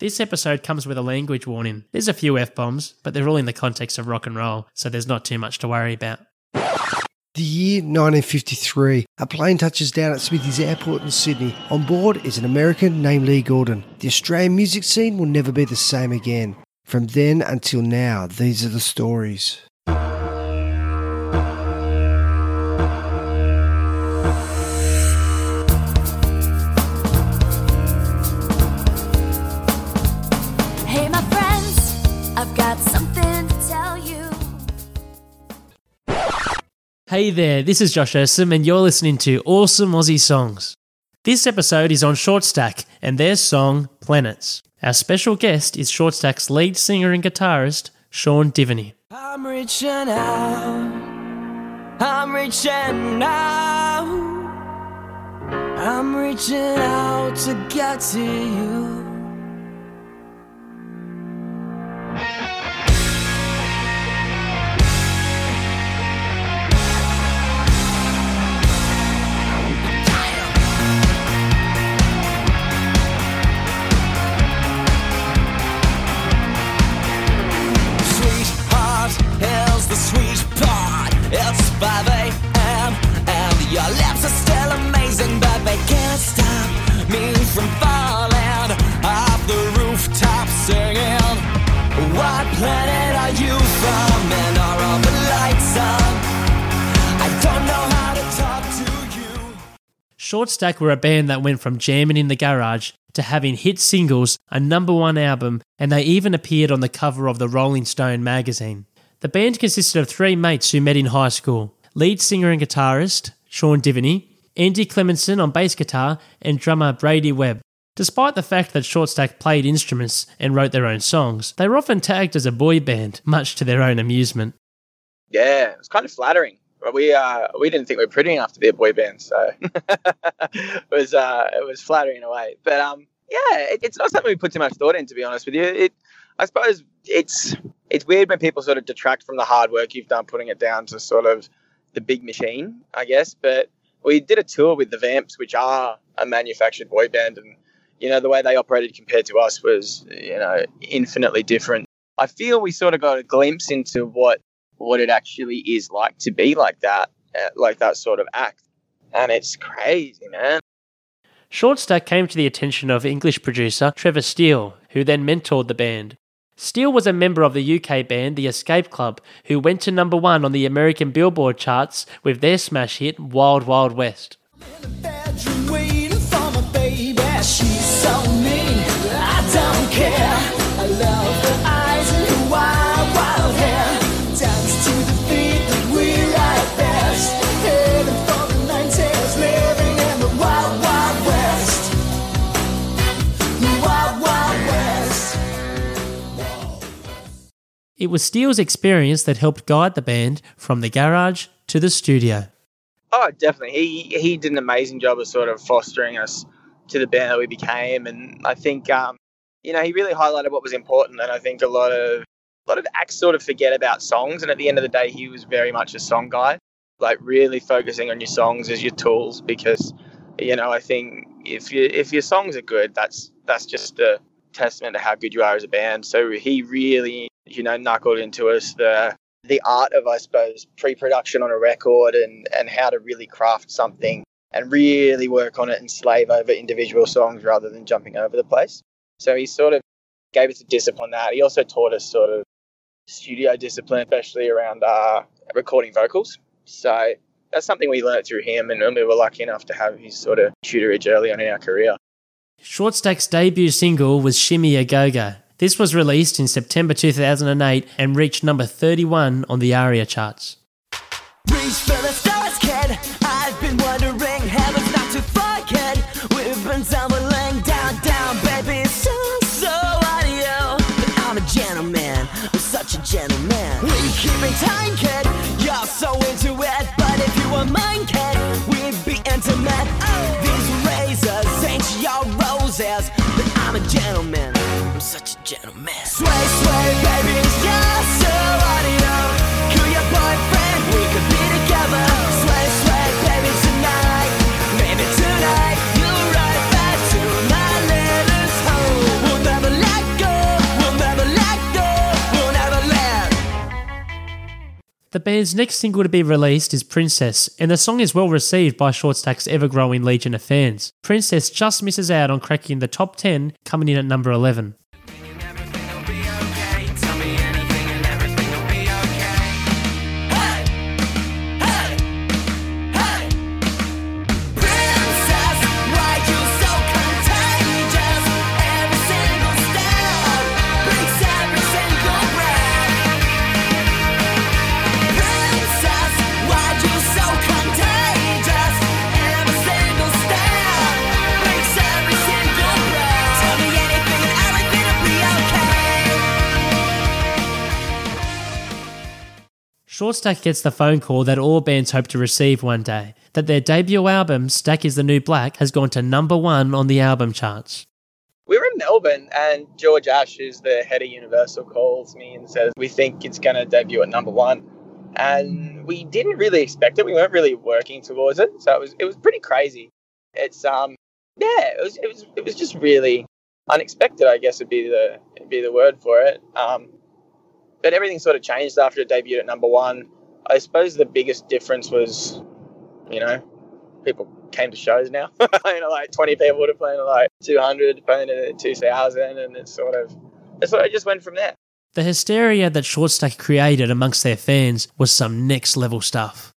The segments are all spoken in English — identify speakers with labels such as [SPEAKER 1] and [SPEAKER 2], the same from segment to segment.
[SPEAKER 1] This episode comes with a language warning. There's a few F bombs, but they're all in the context of rock and roll, so there's not too much to worry about.
[SPEAKER 2] The year 1953, a plane touches down at Smithies Airport in Sydney. On board is an American named Lee Gordon. The Australian music scene will never be the same again. From then until now, these are the stories.
[SPEAKER 3] Hey
[SPEAKER 1] there, this is Josh Ursom, and you're listening to Awesome Aussie Songs. This episode is on Shortstack and their song Planets. Our special guest is Shortstack's lead singer and guitarist, Shaun Diviney.
[SPEAKER 4] I'm reaching out. I'm reaching out. I'm reaching out to get to you.
[SPEAKER 1] Short Stack were a band that went from jamming in the garage to having hit singles, a number one album, and they even appeared on the cover of the Rolling Stone magazine. The band consisted of three mates who met in high school lead singer and guitarist Shaun Diviney, Andy Clemmensen on bass guitar, and drummer Brady Webb. Despite the fact that Short Stack played instruments and wrote their own songs, they were often tagged as a boy band, much to their own amusement.
[SPEAKER 5] yeah, it's kind of flattering. We uh, we didn't think we were pretty enough to be a boy band, so it was uh, it was flattering in a way. But um, yeah, it, it's not something we put too much thought in, to be honest with you. It, I suppose it's it's weird when people sort of detract from the hard work you've done putting it down to sort of the big machine, I guess. But we did a tour with the Vamps, which are a manufactured boy band, and you know the way they operated compared to us was you know infinitely different. I feel we sort of got a glimpse into what what it actually is like to be like that, uh, like that sort of act. And it's crazy, man.
[SPEAKER 1] Short Stack came to the attention of English producer Trevor Steele, who then mentored the band. Steele was a member of the UK band The Escape Club, who went to number one on the American Billboard charts with their smash hit Wild Wild West.
[SPEAKER 4] bedroom waiting for my baby. She's so mean, I don't care.
[SPEAKER 1] It was Steele's experience that helped guide the band from the garage to the studio.
[SPEAKER 5] Oh, definitely. He he did an amazing job of sort of fostering us to the band that we became, and I think um, you know he really highlighted what was important. And I think a lot of a lot of acts sort of forget about songs, and at the end of the day, he was very much a song guy, like really focusing on your songs as your tools because you know I think if you if your songs are good, that's that's just a testament to how good you are as a band. So he really you know knuckled into us the the art of, I suppose, pre-production on a record and and how to really craft something and really work on it and slave over individual songs rather than jumping over the place. So he sort of gave us a discipline that. He also taught us sort of studio discipline, especially around uh, recording vocals. So that's something we learnt through him, and we were lucky enough to have his sort of tutorage early on in our career.
[SPEAKER 1] Short Stack's debut single was Shimmy a Go Go. This was released in September 2008 and reached number 31 on the ARIA charts.
[SPEAKER 4] Gentleman. I'm such a gentleman. We keep time, kid. You're so into it. But if you were mine, kid, we'd be intimate. These razors ain't your roses. But I'm a gentleman gentleman. Sway, sway, baby, so your boyfriend, we could be together. Sway, sway, baby, tonight. Maybe tonight, you'll ride back to my home. We'll never let go, we'll never let go, we'll never let.
[SPEAKER 1] The band's next single to be released is Princess, and the song is well received by Shortstack's ever growing legion of fans. Princess just misses out on cracking the top 10, coming in at number 11. Shortstack gets the phone call that all bands hope to receive one day that their debut album, Stack is the New Black, has gone to number one on the album charts.
[SPEAKER 5] we were in Melbourne, and George Ash, who's the head of Universal, calls me and says, We think it's going to debut at number one. And we didn't really expect it. We weren't really working towards it. So it was, it was pretty crazy. It's, um, yeah, it was, it was, it was just really unexpected, I guess would be the, be the word for it. Um, but everything sort of changed after it debuted at number one. I suppose the biggest difference was, you know, people came to shows now. you know, like 20 people would have playing like 200, playing at 2,000, and it sort of, it sort of just went from there.
[SPEAKER 1] The hysteria that Shortstack created amongst their fans was some next level stuff.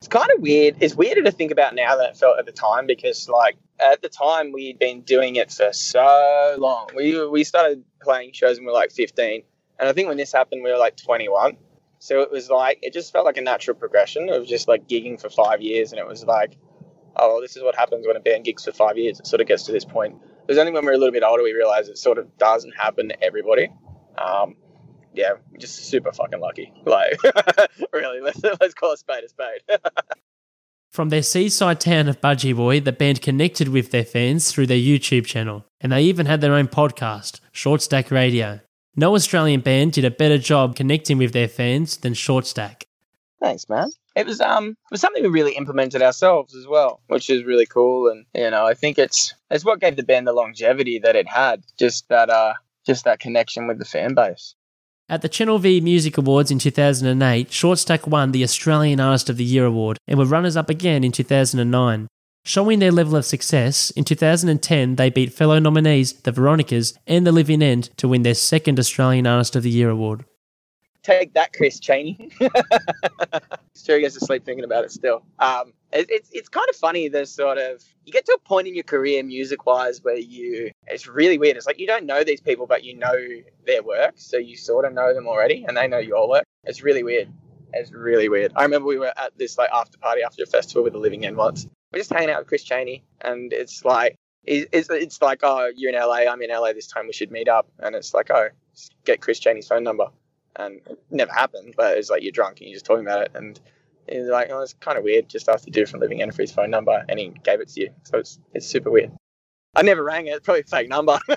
[SPEAKER 5] It's kind of weird. It's weirder to think about now than it felt at the time because, like, at the time we'd been doing it for so long. We we started playing shows when we were like 15, and I think when this happened we were like 21. So it was like it just felt like a natural progression of just like gigging for five years, and it was like, oh, this is what happens when a band gigs for five years. It sort of gets to this point. It was only when we were a little bit older we realized it sort of doesn't happen to everybody. Um, yeah, just super fucking lucky. Like, really, let's let's call a spade a spade.
[SPEAKER 1] From their seaside town of Budgewoi, the band connected with their fans through their YouTube channel, and they even had their own podcast, Short Stack Radio. No Australian band did a better job connecting with their fans than Shortstack.
[SPEAKER 5] Thanks, man. It was um it was something we really implemented ourselves as well, which is really cool. And you know, I think it's it's what gave the band the longevity that it had. Just that uh just that connection with the fan base.
[SPEAKER 1] At the Channel V Music Awards in 2008, Shortstack won the Australian Artist of the Year award and were runners up again in 2009. Showing their level of success, in 2010 they beat fellow nominees the Veronicas and the Living End to win their second Australian Artist of the Year award.
[SPEAKER 5] Take that, Chris Cheney. he goes to sleep thinking about it still. Um, it, it's it's kind of funny. The sort of you get to a point in your career, music wise, where you it's really weird. It's like you don't know these people, but you know their work, so you sort of know them already, and they know your work. It's really weird. It's really weird. I remember we were at this like after party after a festival with the Living End once. We're just hanging out with Chris Cheney, and it's like it's it's like oh you're in LA, I'm in LA this time, we should meet up, and it's like oh get Chris Cheney's phone number, and it never happened, but it's like you're drunk and you're just talking about it, and he's like oh it's kind of weird, just asked the dude from Living End for phone number, and he gave it to you, so it's it's super weird. I never rang it, probably fake number.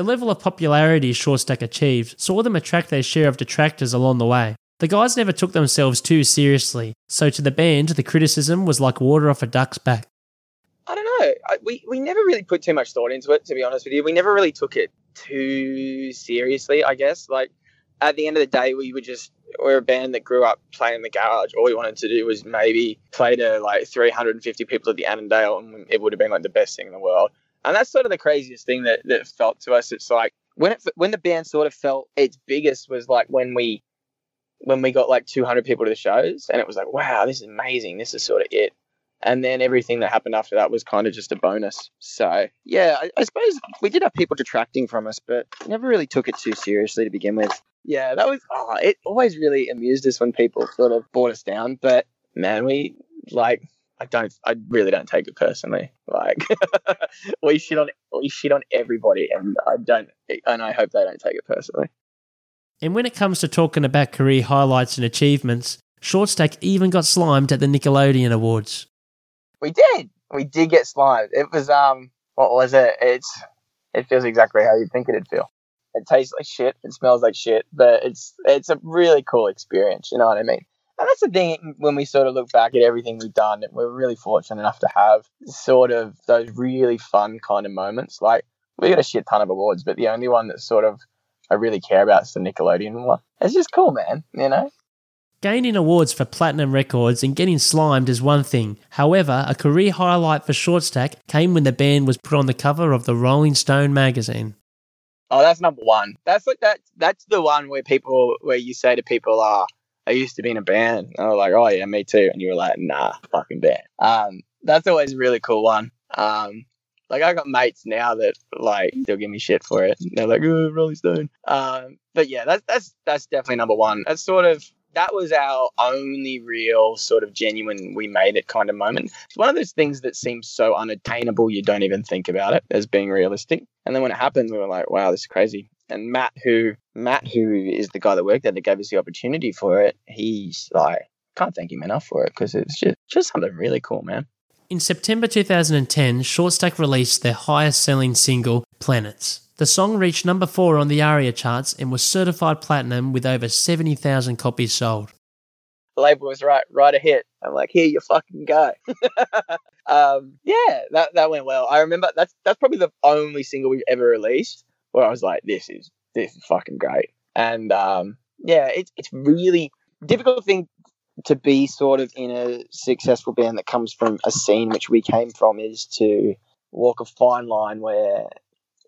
[SPEAKER 1] The level of popularity Shortstack achieved saw them attract their share of detractors along the way. The guys never took themselves too seriously, so to the band, the criticism was like water off a duck's back.
[SPEAKER 5] I don't know. I, we we never really put too much thought into it. To be honest with you, we never really took it too seriously. I guess like at the end of the day, we were just we're a band that grew up playing in the garage. All we wanted to do was maybe play to like 350 people at the Annandale, and it would have been like the best thing in the world. And that's sort of the craziest thing that that felt to us. It's like when it when the band sort of felt its biggest was like when we when we got like 200 people to the shows, and it was like, wow, this is amazing. This is sort of it and then everything that happened after that was kind of just a bonus. So yeah, I, I suppose we did have people detracting from us, but never really took it too seriously to begin with. Yeah, that was oh, it. Always really amused us when people sort of brought us down, but man, we like. I don't. I really don't take it personally. Like we shit on we shit on everybody, and I don't. And I hope they don't take it personally.
[SPEAKER 1] And when it comes to talking about career highlights and achievements, Shortstack even got slimed at the Nickelodeon Awards.
[SPEAKER 5] We did. We did get slimed. It was um. What was it? It's. It feels exactly how you'd think it'd feel. It tastes like shit. It smells like shit. But it's it's a really cool experience. You know what I mean? And that's the thing when we sort of look back at everything we've done. We're really fortunate enough to have sort of those really fun kind of moments. Like we got a shit ton of awards, but the only one that sort of I really care about is the Nickelodeon one. It's just cool, man. You know,
[SPEAKER 1] Gaining awards for platinum records and getting slimed is one thing. However, a career highlight for Shortstack came when the band was put on the cover of the Rolling Stone magazine.
[SPEAKER 5] Oh, that's number one. That's like that. That's the one where people, where you say to people, "Ah, I used to be in a band." And they're like, "Oh yeah, me too." And you were like, "Nah, fucking band." Um, that's always a really cool one. Um, like I got mates now that like they'll give me shit for it. They're like, "Oh, Rolling Stone." Um, but yeah, that's that's that's definitely number one. That's sort of that was our only real sort of genuine we made it kind of moment. It's one of those things that seems so unattainable you don't even think about it as being realistic. And then when it happened, we were like, wow, this is crazy. And Matt, who Matt, who is the guy that worked there that gave us the opportunity for it, he's like, can't thank him enough for it because it's just just something really cool, man.
[SPEAKER 1] In September 2010, Shortstack released their highest selling single, Planets. The song reached number four on the ARIA charts and was certified platinum with over 70,000 copies sold.
[SPEAKER 5] The label was right, right a hit. I'm like, here you fucking go. um, yeah, that that went well. I remember that's that's probably the only single we've ever released where I was like, this is this is fucking great. And um, yeah, it's it's really difficult thing to be sort of in a successful band that comes from a scene which we came from is to walk a fine line where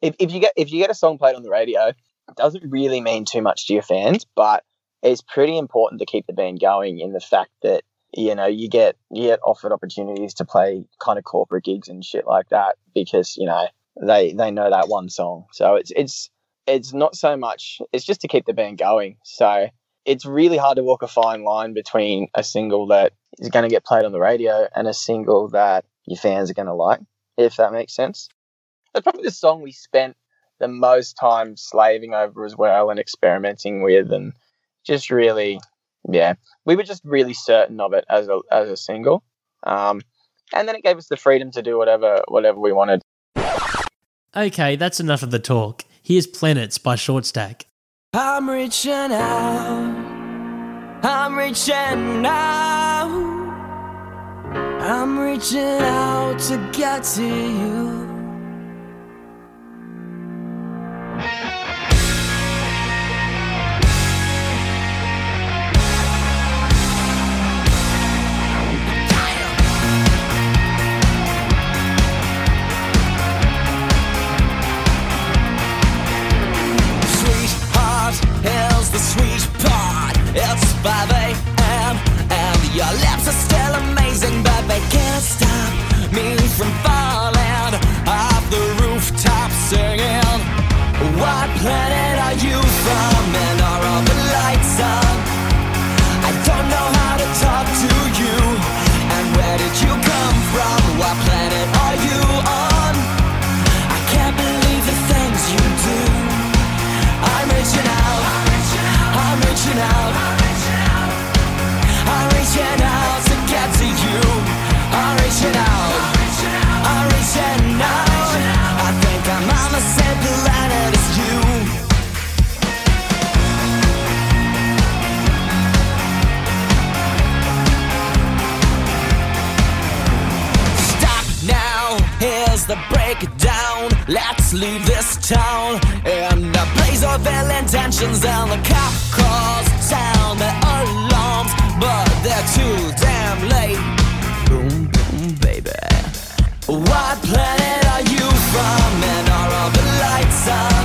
[SPEAKER 5] if, if you get if you get a song played on the radio, it doesn't really mean too much to your fans, but it's pretty important to keep the band going in the fact that you know you get you get offered opportunities to play kind of corporate gigs and shit like that because you know they they know that one song. So it's it's it's not so much it's just to keep the band going. So it's really hard to walk a fine line between a single that is going to get played on the radio and a single that your fans are going to like, if that makes sense. That's probably the song we spent the most time slaving over as well and experimenting with and just really yeah we were just really certain of it as a as a single um, and then it gave us the freedom to do whatever whatever we wanted
[SPEAKER 1] Okay, that's enough of the talk. Here's Planets by Shortstack.
[SPEAKER 4] I'm reaching out. I'm reaching out. I'm reaching out to get to you. Here's the breakdown. Let's leave this town in a blaze of ill intentions, and the cop cars sound their alarms, but they're too damn late. Boom, boom, baby. What planet are you from, and are all the lights on?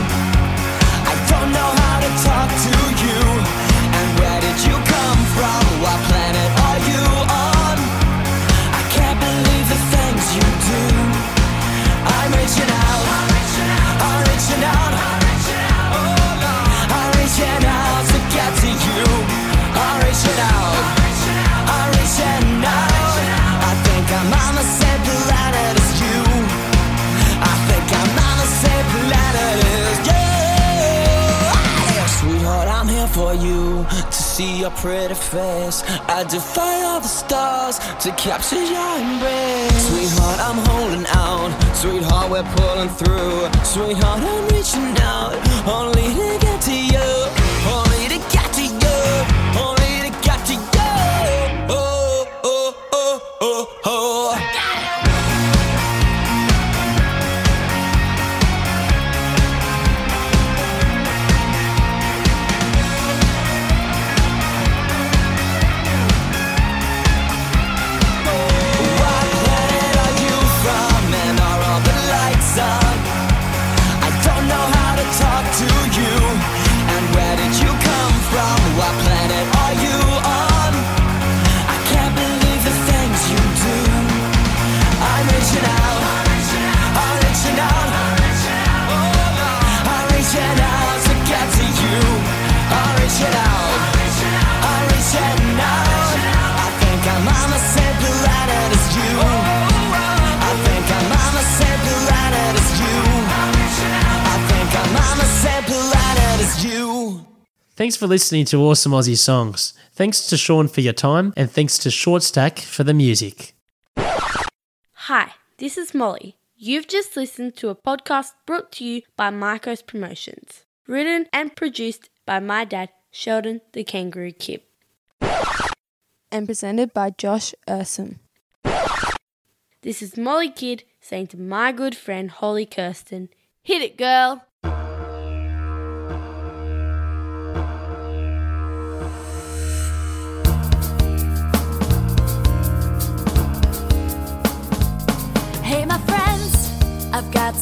[SPEAKER 4] I don't know how to talk to you, your pretty face. I defy all the stars to capture your embrace. Sweetheart, I'm holding out. Sweetheart, we're pulling through. Sweetheart, I'm
[SPEAKER 1] Thanks for listening to Awesome Aussie Songs. Thanks to Shaun for your time, and thanks to Short Stack for the music.
[SPEAKER 6] Hi, this is Molly. You've just listened to a podcast brought to you by Marcos Promotions, written and produced by my dad, Sheldon the Kangaroo Kid.
[SPEAKER 7] and presented by Josh Ursum.
[SPEAKER 6] This is Molly Kidd saying to my good friend Holly Kirsten, Hit it, girl!
[SPEAKER 3] Got